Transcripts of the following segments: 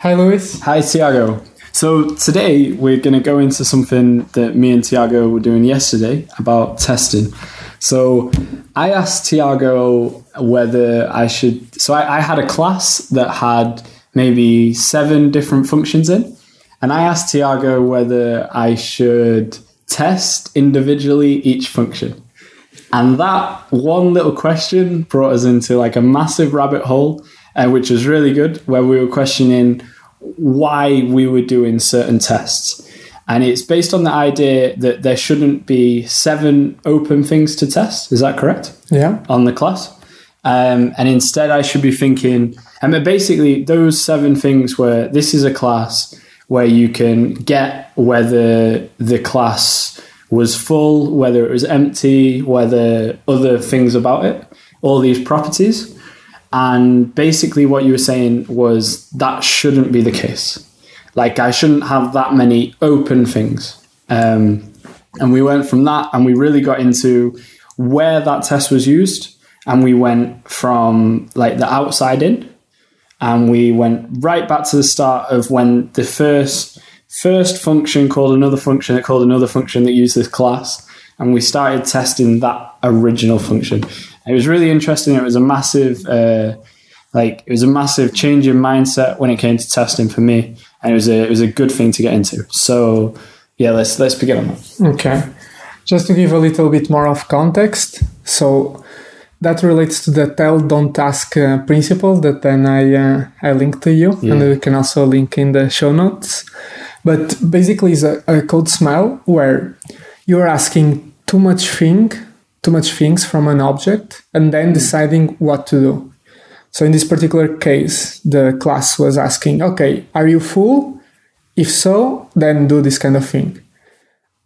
Hi, Luis. Hi, Tiago. So today we're going to go into something that me and Tiago were doing yesterday about testing. So I asked Tiago whether I should. So I, I had a class that had maybe seven different functions in, and I asked Tiago whether I should test individually each function. And that one little question brought us into like a massive rabbit hole, uh, which was really good, where we were questioning why we were doing certain tests. And it's based on the idea that there shouldn't be seven open things to test. Is that correct? Yeah. On the class. Um, and instead, I should be thinking, I mean, basically, those seven things were this is a class where you can get whether the class was full, whether it was empty, whether other things about it, all these properties. And basically, what you were saying was that shouldn't be the case. Like, I shouldn't have that many open things. Um, and we went from that and we really got into where that test was used. And we went from like the outside in and we went right back to the start of when the first first function called another function that called another function that used this class and we started testing that original function it was really interesting it was a massive uh, like it was a massive change in mindset when it came to testing for me. And it was a it was a good thing to get into. So yeah let's let's begin on that Okay. Just to give a little bit more of context, so that relates to the tell don't ask uh, principle that then I uh, I linked to you, and we can also link in the show notes. But basically, it's a, a code smell where you're asking too much thing, too much things from an object, and then deciding what to do. So in this particular case, the class was asking, okay, are you full? If so, then do this kind of thing.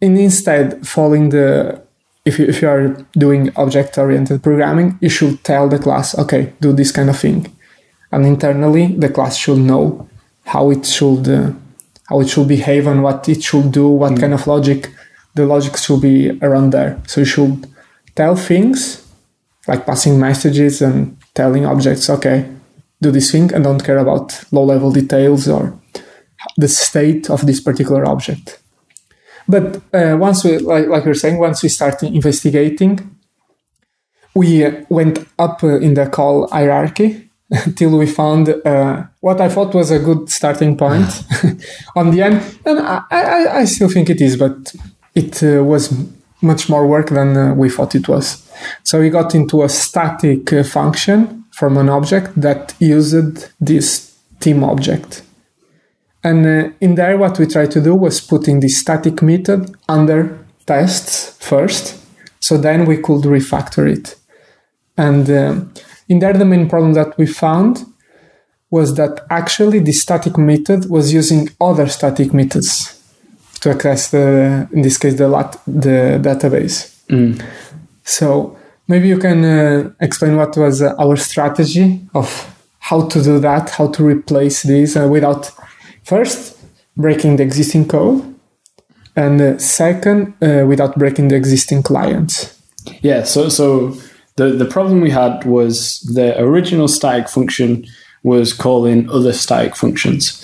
And instead, following the if you, if you are doing object oriented programming, you should tell the class, okay, do this kind of thing, and internally the class should know how it should uh, how it should behave and what it should do, what kind of logic the logic should be around there. So you should tell things like passing messages and telling objects, okay, do this thing, and don't care about low level details or the state of this particular object. But uh, once we, like, like you're saying, once we started investigating, we uh, went up uh, in the call hierarchy until we found uh, what I thought was a good starting point on the end. And I, I, I still think it is, but it uh, was much more work than uh, we thought it was. So we got into a static uh, function from an object that used this team object. And uh, in there, what we tried to do was putting the static method under tests first. So then we could refactor it. And in there, the main problem that we found was that actually the static method was using other static methods to access the, in this case, the, lat- the database. So maybe you can uh, explain what was uh, our strategy of how to do that, how to replace this uh, without first breaking the existing code, and uh, second uh, without breaking the existing clients. Yeah, so so the the problem we had was the original static function was calling other static functions.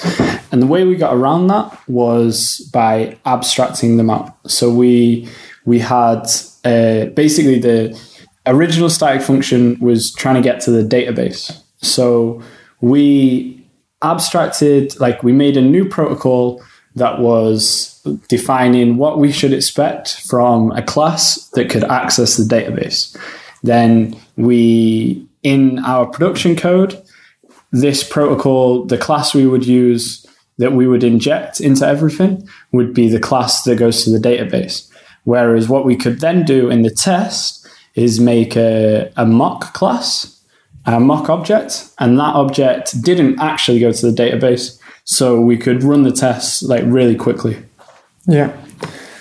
And the way we got around that was by abstracting them out. So we we had uh, basically the original static function was trying to get to the database. So we abstracted like we made a new protocol that was defining what we should expect from a class that could access the database. Then we, in our production code, this protocol, the class we would use that we would inject into everything would be the class that goes to the database. Whereas what we could then do in the test is make a, a mock class, a mock object, and that object didn't actually go to the database. So we could run the tests like really quickly. Yeah.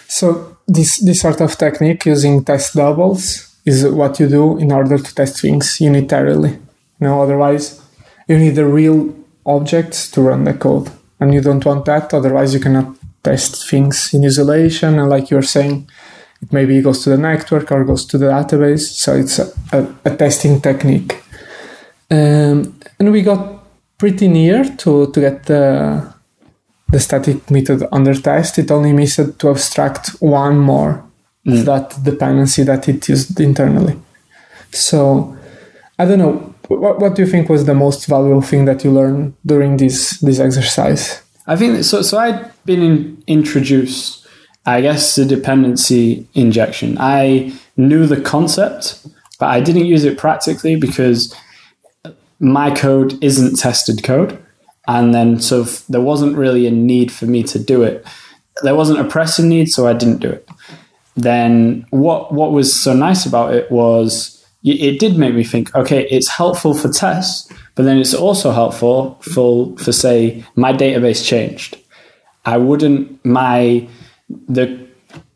So this this sort of technique using test doubles is what you do in order to test things unitarily. You know, otherwise you need the real objects to run the code. And you don't want that, otherwise you cannot test things in isolation. And like you're saying, it maybe goes to the network or goes to the database. So it's a, a, a testing technique. Um, and we got pretty near to, to get the, the static method under test. It only missed to abstract one more mm. that dependency that it used internally. So I don't know. What, what do you think was the most valuable thing that you learned during this this exercise? I think so. So I'd been in, introduced, I guess, the dependency injection. I knew the concept, but I didn't use it practically because my code isn't tested code. And then, so there wasn't really a need for me to do it. There wasn't a pressing need, so I didn't do it. Then, what what was so nice about it was it did make me think. Okay, it's helpful for tests, but then it's also helpful for for say my database changed. I wouldn't my the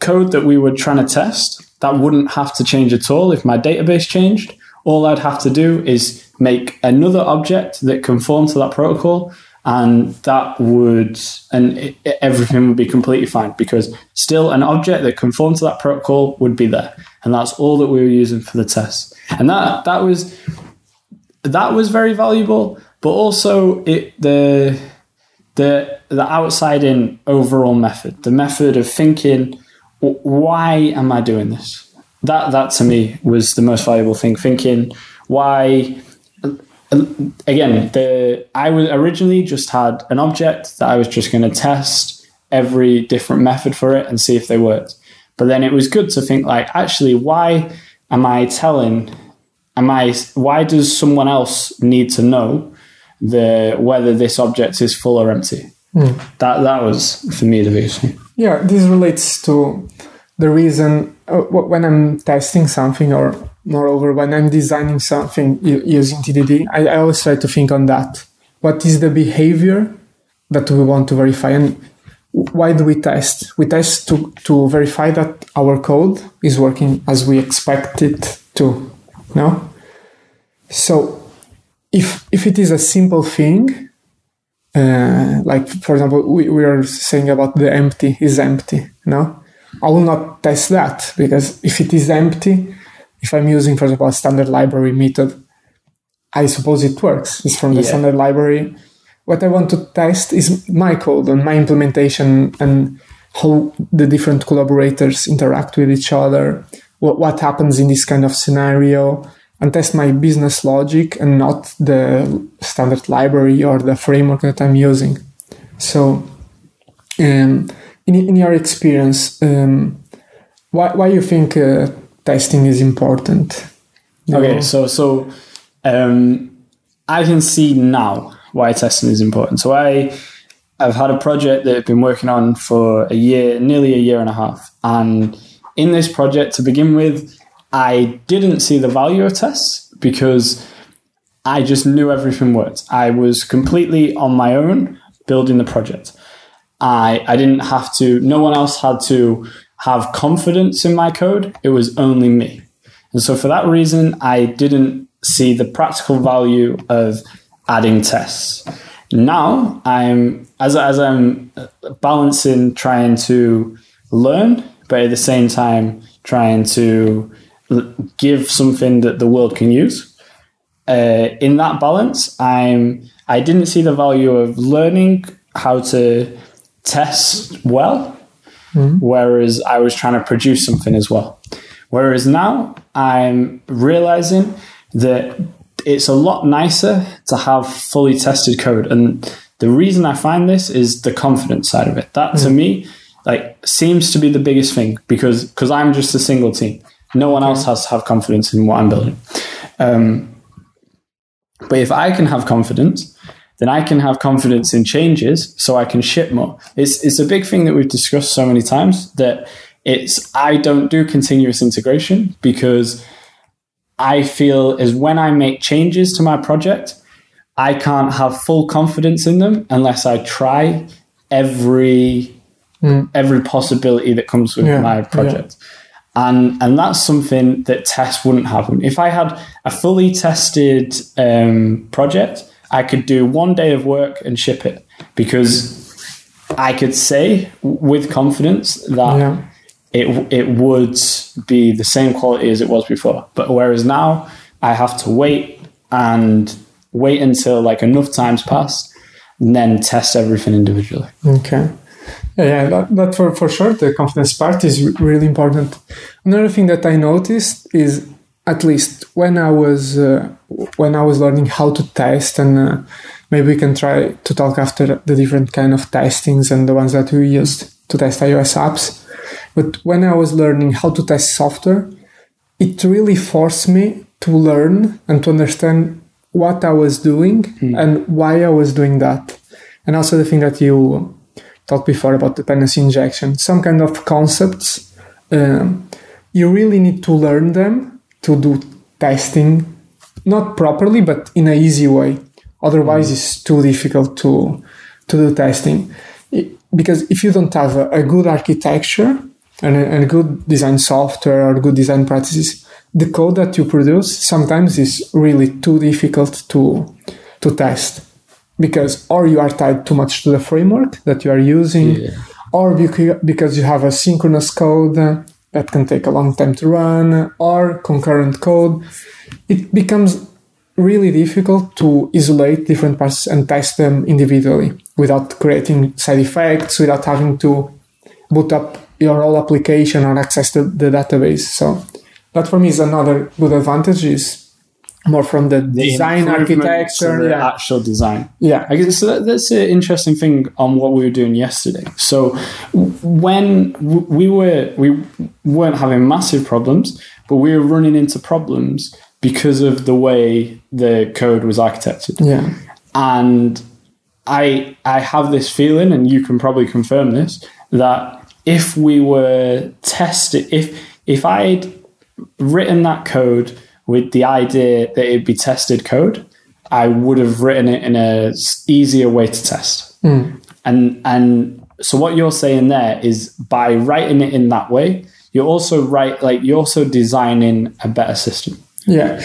code that we were trying to test that wouldn't have to change at all if my database changed. All I'd have to do is make another object that conformed to that protocol, and that would and it, everything would be completely fine because still an object that conformed to that protocol would be there, and that's all that we were using for the test. And that that was that was very valuable, but also it the the the outside in overall method, the method of thinking why am I doing this? That that to me was the most valuable thing. Thinking why. Again, the I was originally just had an object that I was just going to test every different method for it and see if they worked. But then it was good to think like, actually, why am I telling? Am I? Why does someone else need to know the whether this object is full or empty? Mm. That that was for me the biggest thing. Yeah, this relates to the reason uh, when I'm testing something, or moreover, when I'm designing something using TDD, I, I always try to think on that. What is the behavior that we want to verify? And why do we test? We test to, to verify that our code is working as we expect it to. No? So if if it is a simple thing, uh, like for example, we, we are saying about the empty is empty, no? I will not test that because if it is empty, if I'm using, for example, a standard library method, I suppose it works. It's from the yeah. standard library. What I want to test is my code and my implementation and how the different collaborators interact with each other, what, what happens in this kind of scenario, and test my business logic and not the standard library or the framework that I'm using. So, um, in, in your experience, um, why, why you think uh, testing is important? Okay, know? so so um, I can see now why testing is important. So I I've had a project that I've been working on for a year, nearly a year and a half, and in this project to begin with, I didn't see the value of tests because I just knew everything worked. I was completely on my own building the project. I, I didn't have to, no one else had to have confidence in my code. It was only me. And so for that reason, I didn't see the practical value of adding tests. Now I'm, as, as I'm balancing trying to learn, but at the same time trying to give something that the world can use. Uh, in that balance, I'm, I didn't see the value of learning how to test well, mm-hmm. whereas I was trying to produce something as well. Whereas now I'm realizing that it's a lot nicer to have fully tested code. And the reason I find this is the confidence side of it. That mm-hmm. to me, like seems to be the biggest thing because because I'm just a single team. No one else has to have confidence in what I'm building. Um, but if I can have confidence, then I can have confidence in changes so I can ship more. It's, it's a big thing that we've discussed so many times that it's, I don't do continuous integration because I feel is when I make changes to my project, I can't have full confidence in them unless I try every, mm. every possibility that comes with yeah, my project. Yeah. And, and that's something that tests wouldn't happen. If I had a fully tested um, project, I could do one day of work and ship it because I could say with confidence that yeah. It it would be the same quality as it was before. But whereas now I have to wait and wait until like enough times passed, and then test everything individually. Okay. Yeah, yeah that, that for, for sure, the confidence part is really important. Another thing that I noticed is at least when I was uh, when I was learning how to test, and uh, maybe we can try to talk after the different kind of testings and the ones that we used to test iOS apps. But when I was learning how to test software, it really forced me to learn and to understand what I was doing mm. and why I was doing that. And also the thing that you talked before about dependency injection, some kind of concepts, um, you really need to learn them to do testing, not properly, but in an easy way. Otherwise, mm. it's too difficult to to do testing. Because if you don't have a, a good architecture and and good design software or good design practices, the code that you produce sometimes is really too difficult to to test because or you are tied too much to the framework that you are using yeah. or because you have a synchronous code that can take a long time to run or concurrent code it becomes really difficult to isolate different parts and test them individually without creating side effects without having to boot up your whole application or access to the database. So that for me is another good advantage is more from the, the design architecture the yeah. actual design. Yeah. I guess so that, that's an interesting thing on what we were doing yesterday. So when we were we weren't having massive problems but we were running into problems because of the way the code was architected. Yeah. And i i have this feeling and you can probably confirm this that if we were tested if if i'd written that code with the idea that it'd be tested code, I would have written it in a easier way to test. Mm. And and so what you're saying there is by writing it in that way, you're also right like you're also designing a better system. Yeah.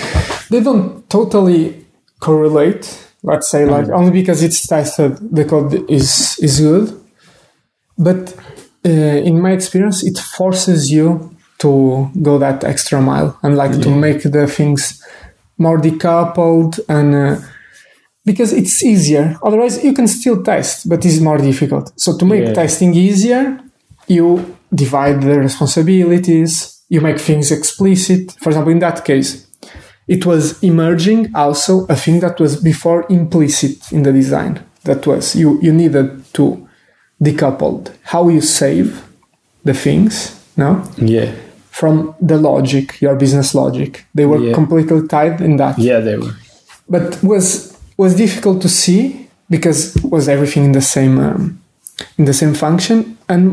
They don't totally correlate. Let's say like mm. only because it's tested the code is is good. But uh, in my experience it forces you to go that extra mile and like yeah. to make the things more decoupled and uh, because it's easier otherwise you can still test but it's more difficult so to make yeah. testing easier you divide the responsibilities you make things explicit for example in that case it was emerging also a thing that was before implicit in the design that was you you needed to decouple how you save the things no yeah from the logic, your business logic. They were yeah. completely tied in that. Yeah, they were. But was was difficult to see because was everything in the same um, in the same function and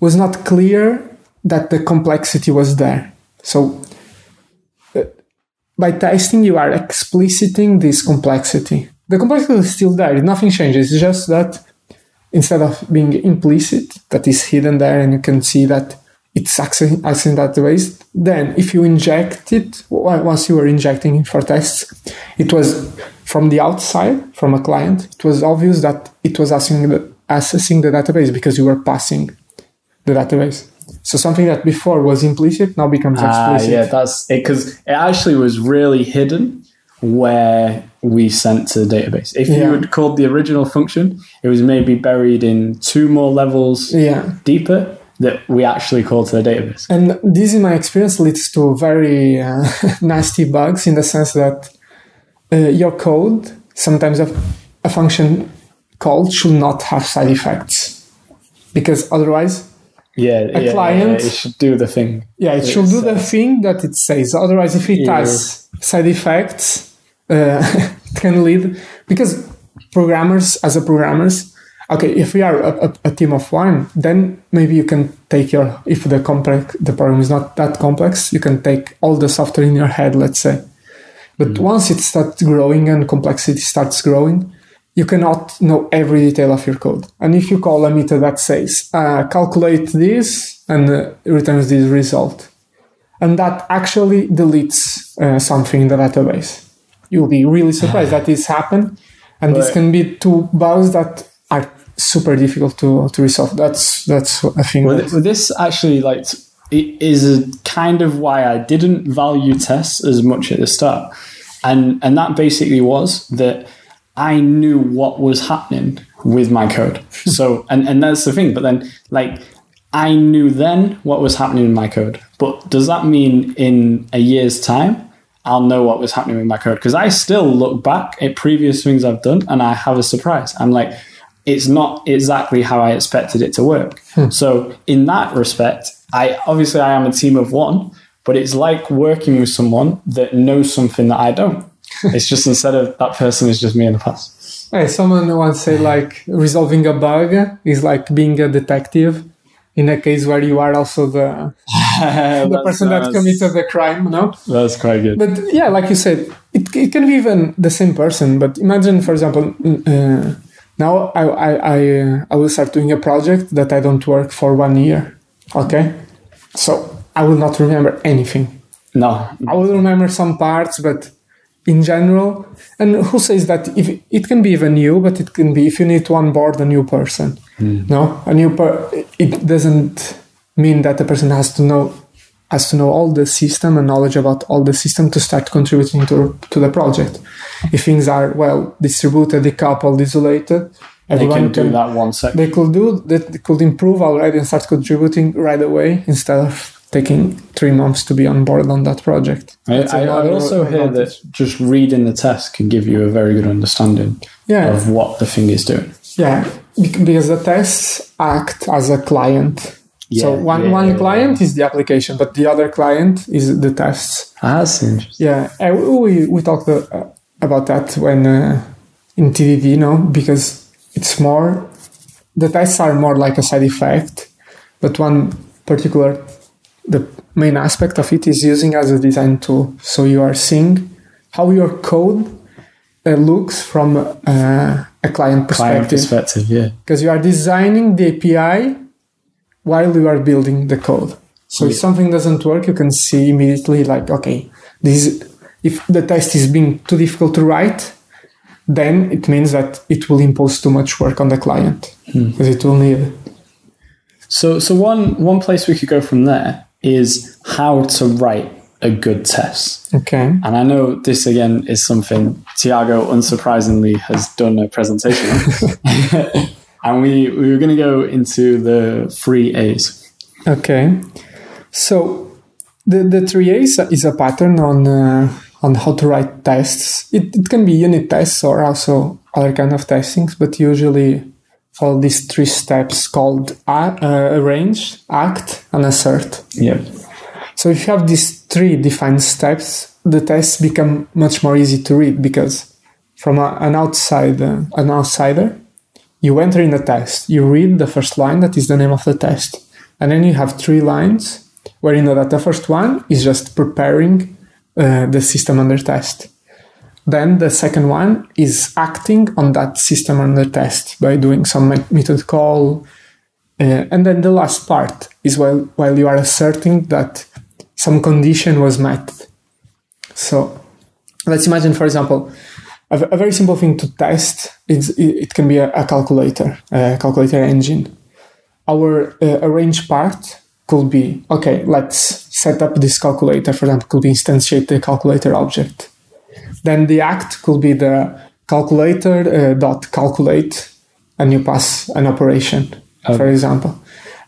was not clear that the complexity was there. So uh, by testing, you are expliciting this complexity. The complexity is still there. Nothing changes. It's just that instead of being implicit, that is hidden there, and you can see that it's accessing, accessing database. Then, if you inject it, once you were injecting it for tests, it was from the outside, from a client, it was obvious that it was accessing the, accessing the database because you were passing the database. So something that before was implicit now becomes ah, explicit. yeah, that's it because it actually was really hidden where we sent to the database. If yeah. you had called the original function, it was maybe buried in two more levels yeah. deeper that we actually call to the database. And this, in my experience, leads to very uh, nasty bugs in the sense that uh, your code, sometimes a, a function called, should not have side effects because otherwise yeah, a yeah, client yeah, it should do the thing. Yeah, it should do the thing that it says. Otherwise, if it yeah. has side effects, uh, can lead because programmers, as a programmers, okay if we are a, a, a, team of one then maybe you can take your if the complex the problem is not that complex you can take all the software in your head let's say. But mm. once it starts growing and complexity starts growing you cannot know every detail of your code. And if you call a meter that says uh, calculate this and uh, returns this result and that actually deletes uh, something in the database you'll be really surprised that this happened and but, this can be two bugs that are super difficult to, to resolve. That's that's a thing. Well, this actually like it is a kind of why I didn't value tests as much at the start. and and that basically was that I knew what was happening with my code. so and and that's the thing. But then like I knew then what was happening in my code. But does that mean in a year's time? I'll know what was happening with my code because I still look back at previous things I've done and I have a surprise. I'm like, it's not exactly how I expected it to work. Hmm. So in that respect, I obviously I am a team of one, but it's like working with someone that knows something that I don't. It's just instead of that person is just me in the past. Hey, someone once said like resolving a bug is like being a detective in a case where you are also the the person that committed the crime, no? That's quite good. But yeah, like you said, it, it can be even the same person. But imagine, for example, uh, now I I I, uh, I will start doing a project that I don't work for one year. Okay, so I will not remember anything. no, I will remember some parts, but in general, and who says that if it can be even you, but it can be if you need to onboard a new person. No, a new per it doesn't mean that the person has to know has to know all the system and knowledge about all the system to start contributing to to the project. If things are well distributed, decoupled, isolated, they everyone can do that one second. they could do that they could improve already and start contributing right away instead of taking three months to be on board on that project. I, I, also hear that just reading the test can give you a very good understanding Yeah, of what the thing is doing. yeah, because the tests act as a client. So one yeah, one yeah, client is the application, but the other client is the tests. That's interesting. Yeah, and we we talked uh, about that when uh, in TDD, no, because it's more the tests are more like a side effect, but one particular the main aspect of it is using as a design tool. So you are seeing how your code uh, looks from uh, a client perspective. Client perspective, yeah. because you are designing the API while you are building the code. So if something doesn't work, you can see immediately like, okay, this if the test is being too difficult to write, then it means that it will impose too much work on the client hmm. because it will need. So, so one one place we could go from there is how to write a good test. Okay. And I know this again is something Tiago, unsurprisingly, has done a presentation on. and we, we were going to go into the three A's. Okay. So the the three A's is a pattern on uh, on how to write tests. It, it can be unit tests or also other kind of testings, but usually follow these three steps called a- uh, arrange, act, and assert. Yeah. So if you have these three defined steps, the tests become much more easy to read because from a, an outside uh, an outsider, you enter in the test, you read the first line that is the name of the test, and then you have three lines where you know that the first one is just preparing uh, the system under test. Then the second one is acting on that system under test by doing some method call, uh, and then the last part is while while you are asserting that some condition was met. So let's imagine, for example, a, a very simple thing to test is it, can be a, a calculator, a calculator engine. Our uh, arrange part could be okay. Let's set up this calculator. For example, could be instantiate the calculator object. Then the act could be the calculator uh, dot calculate, and you pass an operation, for example.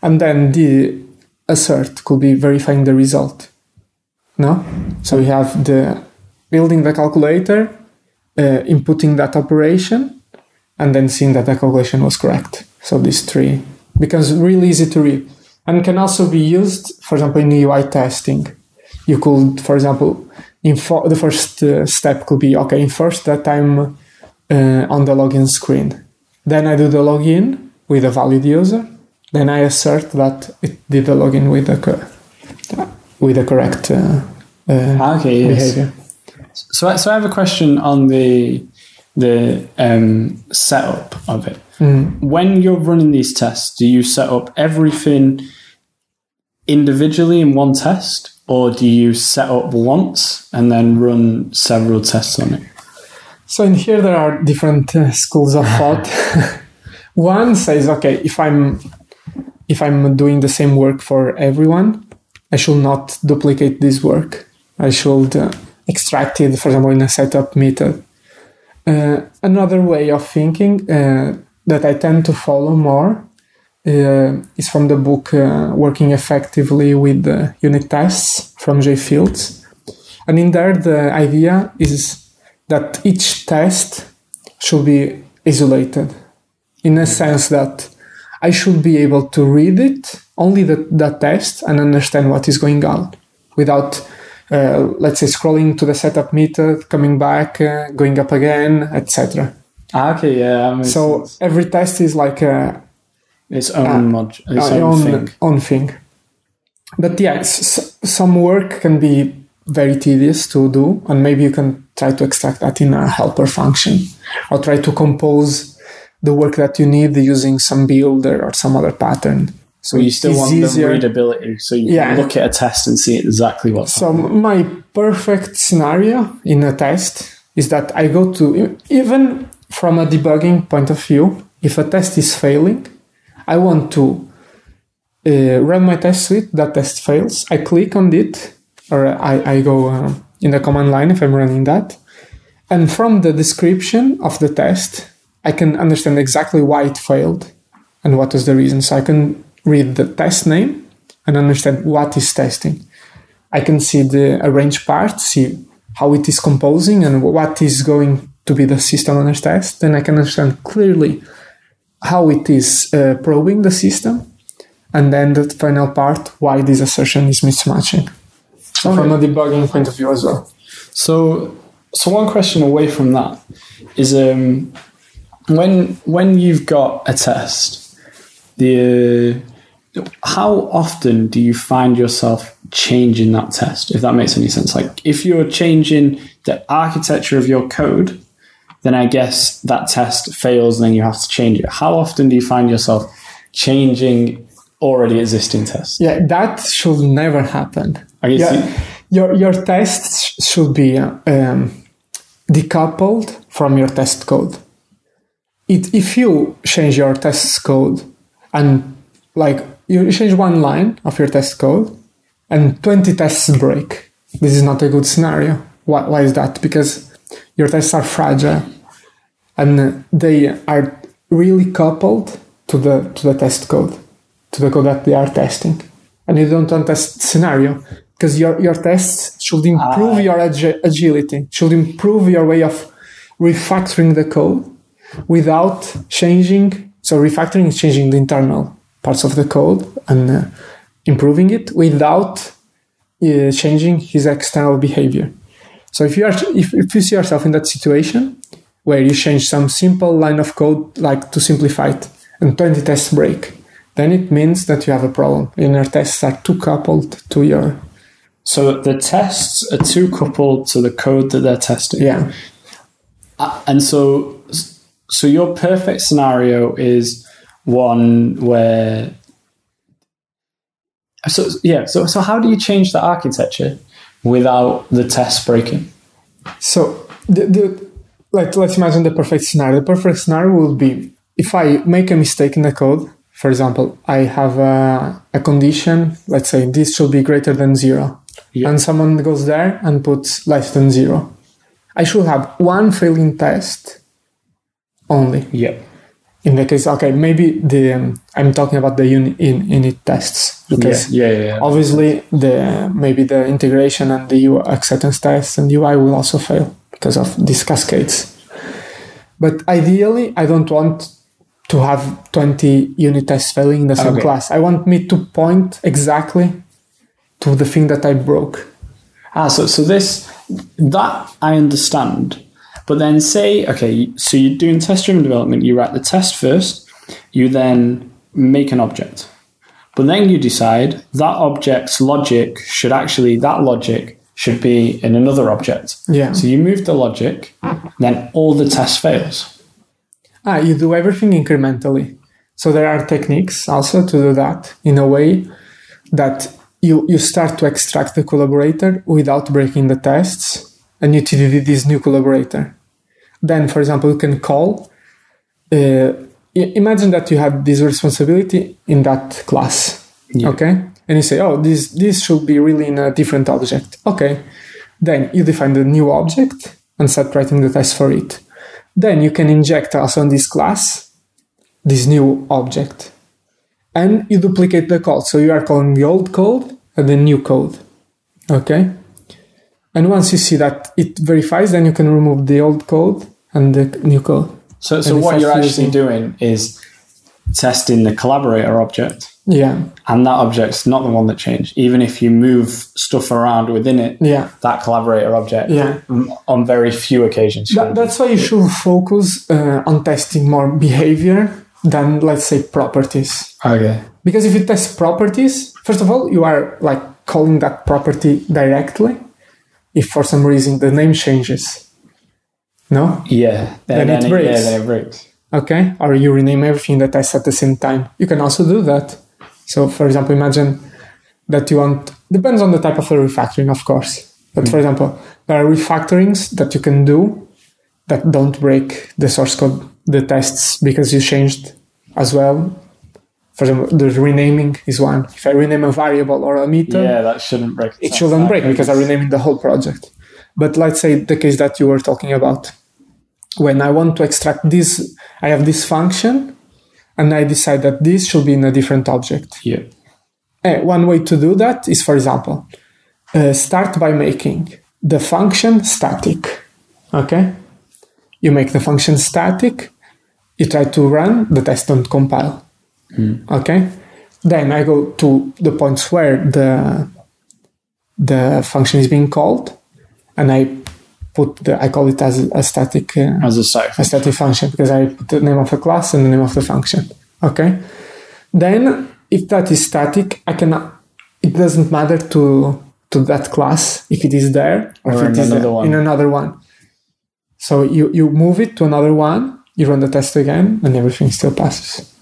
And then the assert could be verifying the result. No, so we have the building the calculator, uh, inputting that operation, and then seeing that the calculation was correct. So these three becomes really easy to read, and can also be used, for example, in UI testing. You could, for example, info- the first uh, step could be okay. In first that I'm uh, on the login screen, then I do the login with a valid user. Then I assert that it did the login with the co- with the correct uh, uh, Okay, yes. behavior. So, I- so I have a question on the the um, setup of it. When you're running these tests, do you set up everything individually in one test, or do you set up once and then run several tests on it? So in here there are different uh, schools of thought. One says, okay, if I'm if I'm doing the same work for everyone, I should not duplicate this work. I should uh, extracted, for example, in a setup method. Uh, another way of thinking uh, that I tend to follow more uh, is from the book uh, Working Effectively with Unit Tests from Jay Fields. And in there, the idea is that each test should be isolated in a sense that I should be able to read it, only the, that test, and understand what is going on without, uh, let's say, scrolling to the setup method, coming back, uh, going up again, etc. Ah, okay, yeah. So sense. every test is like a, its own mod, its own, own, thing. own thing. But yeah, s- some work can be very tedious to do, and maybe you can try to extract that in a helper function, or try to compose the work that you need using some builder or some other pattern. So you still want easier. the readability, so you yeah. can look at a test and see exactly what's. So happening. my perfect scenario in a test is that I go to even from a debugging point of view. If a test is failing, I want to uh, run my test suite. That test fails. I click on it, or I, I go uh, in the command line if I'm running that, and from the description of the test, I can understand exactly why it failed and what was the reason. So I can read the test name and understand what is testing. I can see the arrange part, see how it is composing and what is going to be the system under test. Then I can understand clearly how it is uh, probing the system. And then the final part, why this assertion is mismatching. So okay. from a debugging point of view as well. So, so one question away from that is um, when when you've got a test, the how often do you find yourself changing that test? If that makes any sense, like if you're changing the architecture of your code, then I guess that test fails, and then you have to change it. How often do you find yourself changing already existing tests? Yeah, that should never happen. I guess yeah, your your tests should be um, decoupled from your test code it, if you change your test code and like you change one line of your test code and 20 tests break, this is not a good scenario. Why, why is that? Because your tests are fragile and they are really coupled to the to the test code, to the code that they are testing. And you don't want test scenario because your, your tests should improve ah. your agi- agility, should improve your way of refactoring the code without changing. So refactoring is changing the internal parts of the code and uh, improving it without uh, changing his external behavior. So if you are if, if you see yourself in that situation where you change some simple line of code like to simplify it and 20 tests break, then it means that you have a problem and your tests are too coupled to your so the tests are too coupled to the code that they're testing. Yeah. Uh, and so so your perfect scenario is one where so yeah so so how do you change the architecture without the test breaking so the, the like let's imagine the perfect scenario the perfect scenario would be if i make a mistake in the code for example i have a, a condition let's say this should be greater than zero yeah. and someone goes there and puts less than zero i should have one failing test only. Yeah. In the case, okay, maybe the um, I'm talking about the unit in unit tests because yeah, yeah, yeah, obviously the maybe the integration and the UI acceptance tests and UI will also fail because of these cascades. But ideally, I don't want to have 20 unit tests failing in the same okay. class. I want me to point exactly to the thing that I broke. Ah, so so this that I understand but then say, okay, so you're doing test driven development, you write the test first, you then make an object. But then you decide that object's logic should actually, that logic should be in another object. Yeah. So you move the logic, then all the test fails. Ah, you do everything incrementally. So there are techniques also to do that in a way that you, you start to extract the collaborator without breaking the tests and you TDD this new collaborator then, for example, you can call. Uh, imagine that you have this responsibility in that class, yeah. okay? And you say, oh, this this should be really in a different object. Okay, Then you define the new object and start writing the test for it. Then you can inject also in this class this new object. And you duplicate the code. So you are calling the old code and the new code. Okay? And once you see that it verifies, then you can remove the old code and the new code. So, so And what you're actually doing is testing the collaborator object, Yeah. and that object's not the one that changed. Even if you move stuff around within it, Yeah. that collaborator object, Yeah. on very few occasions. That, that's why you should focus uh, on testing more behavior than, let's say, properties. okay. Because if you test properties, first of all, you are like calling that property directly. If for some reason the name changes, no, Yeah. Then it yeah, breaks. then it breaks. okay, or you rename everything that tests at the same time. You can also do that. So, for example, imagine that you want depends on the type of a refactoring, of course. But for example, there are refactorings that you can do that don't break the source code, the tests because you changed as well. For example, the renaming is one. If I rename a variable or a meter, Yeah, that shouldn't break. it shouldn't break because I'm renaming the whole project. But let's say the case that you were talking about. When I want to extract this, I have this function and I decide that this should be in a different object. Yeah. Eh, one way to do that is, for example, uh, start by making the function static. Okay? You make the function static, you try to run, the test don't compile. Okay? Then I go to the points where the the function is being called, and I put the I call it as a static uh, As a a static function because I put the name of the class and the name of the function. Okay. Then if that is static, I can. It doesn't matter to to that class if it is there or, Or if it in is another one. in another one. So you you move it to another one, you run the test again, and everything still passes.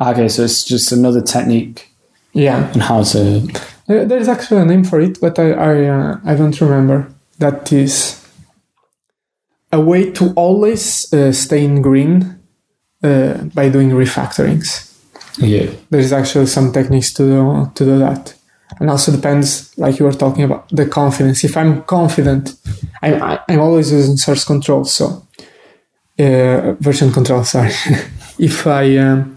Okay, so it's just another technique Yeah, And how to. there, there is actually a name for it, but I I uh, I don't remember. That is a way to always uh, stay in green uh, by doing refactorings. Yeah. there's actually some techniques to do, to do that and also depends like you were talking about the confidence if i'm confident i'm, I- I'm always using source control so uh, version control sorry if i um,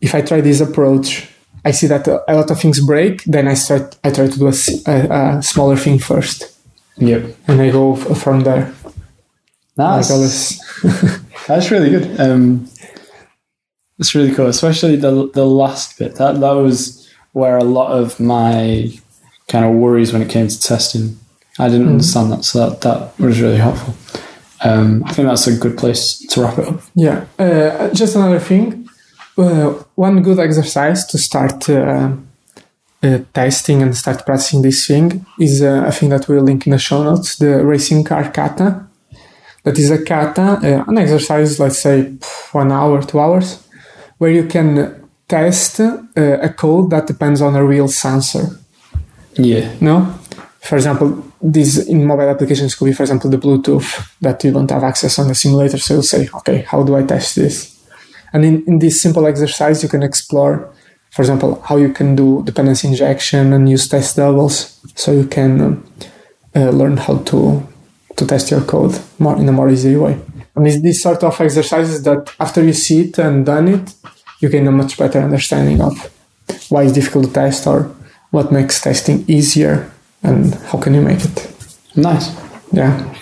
if i try this approach i see that a lot of things break then i start i try to do a smaller thing first Yep. and i go f- from there Nice. like That's really good. Um, it's really cool, especially the the last bit. That that was where a lot of my kind of worries when it came to testing. I didn't understand that, so that that was really helpful. Um, I think that's a good place to wrap it up. Yeah, uh, just another thing. Uh, one good exercise to start uh, uh, testing and start practicing this thing is uh, a thing that we'll link in the show notes the racing car kata. That is a kata, uh, an exercise, let's say one hour, two hours, where you can test uh, a code that depends on a real sensor. Yeah. No? For example, this in mobile applications could be, for example, the Bluetooth that you don't have access on the simulator. So you'll say, okay, how do I test this? And in, in this simple exercise, you can explore, for example, how you can do dependency injection and use test doubles. So you can um, uh, learn how to to test your code more in a more easy way. And it's these sort of exercises that after you see it and done it, you gain a much better understanding of why it's difficult to test or what makes testing easier and how can you make it. Nice. Yeah,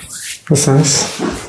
that's nice.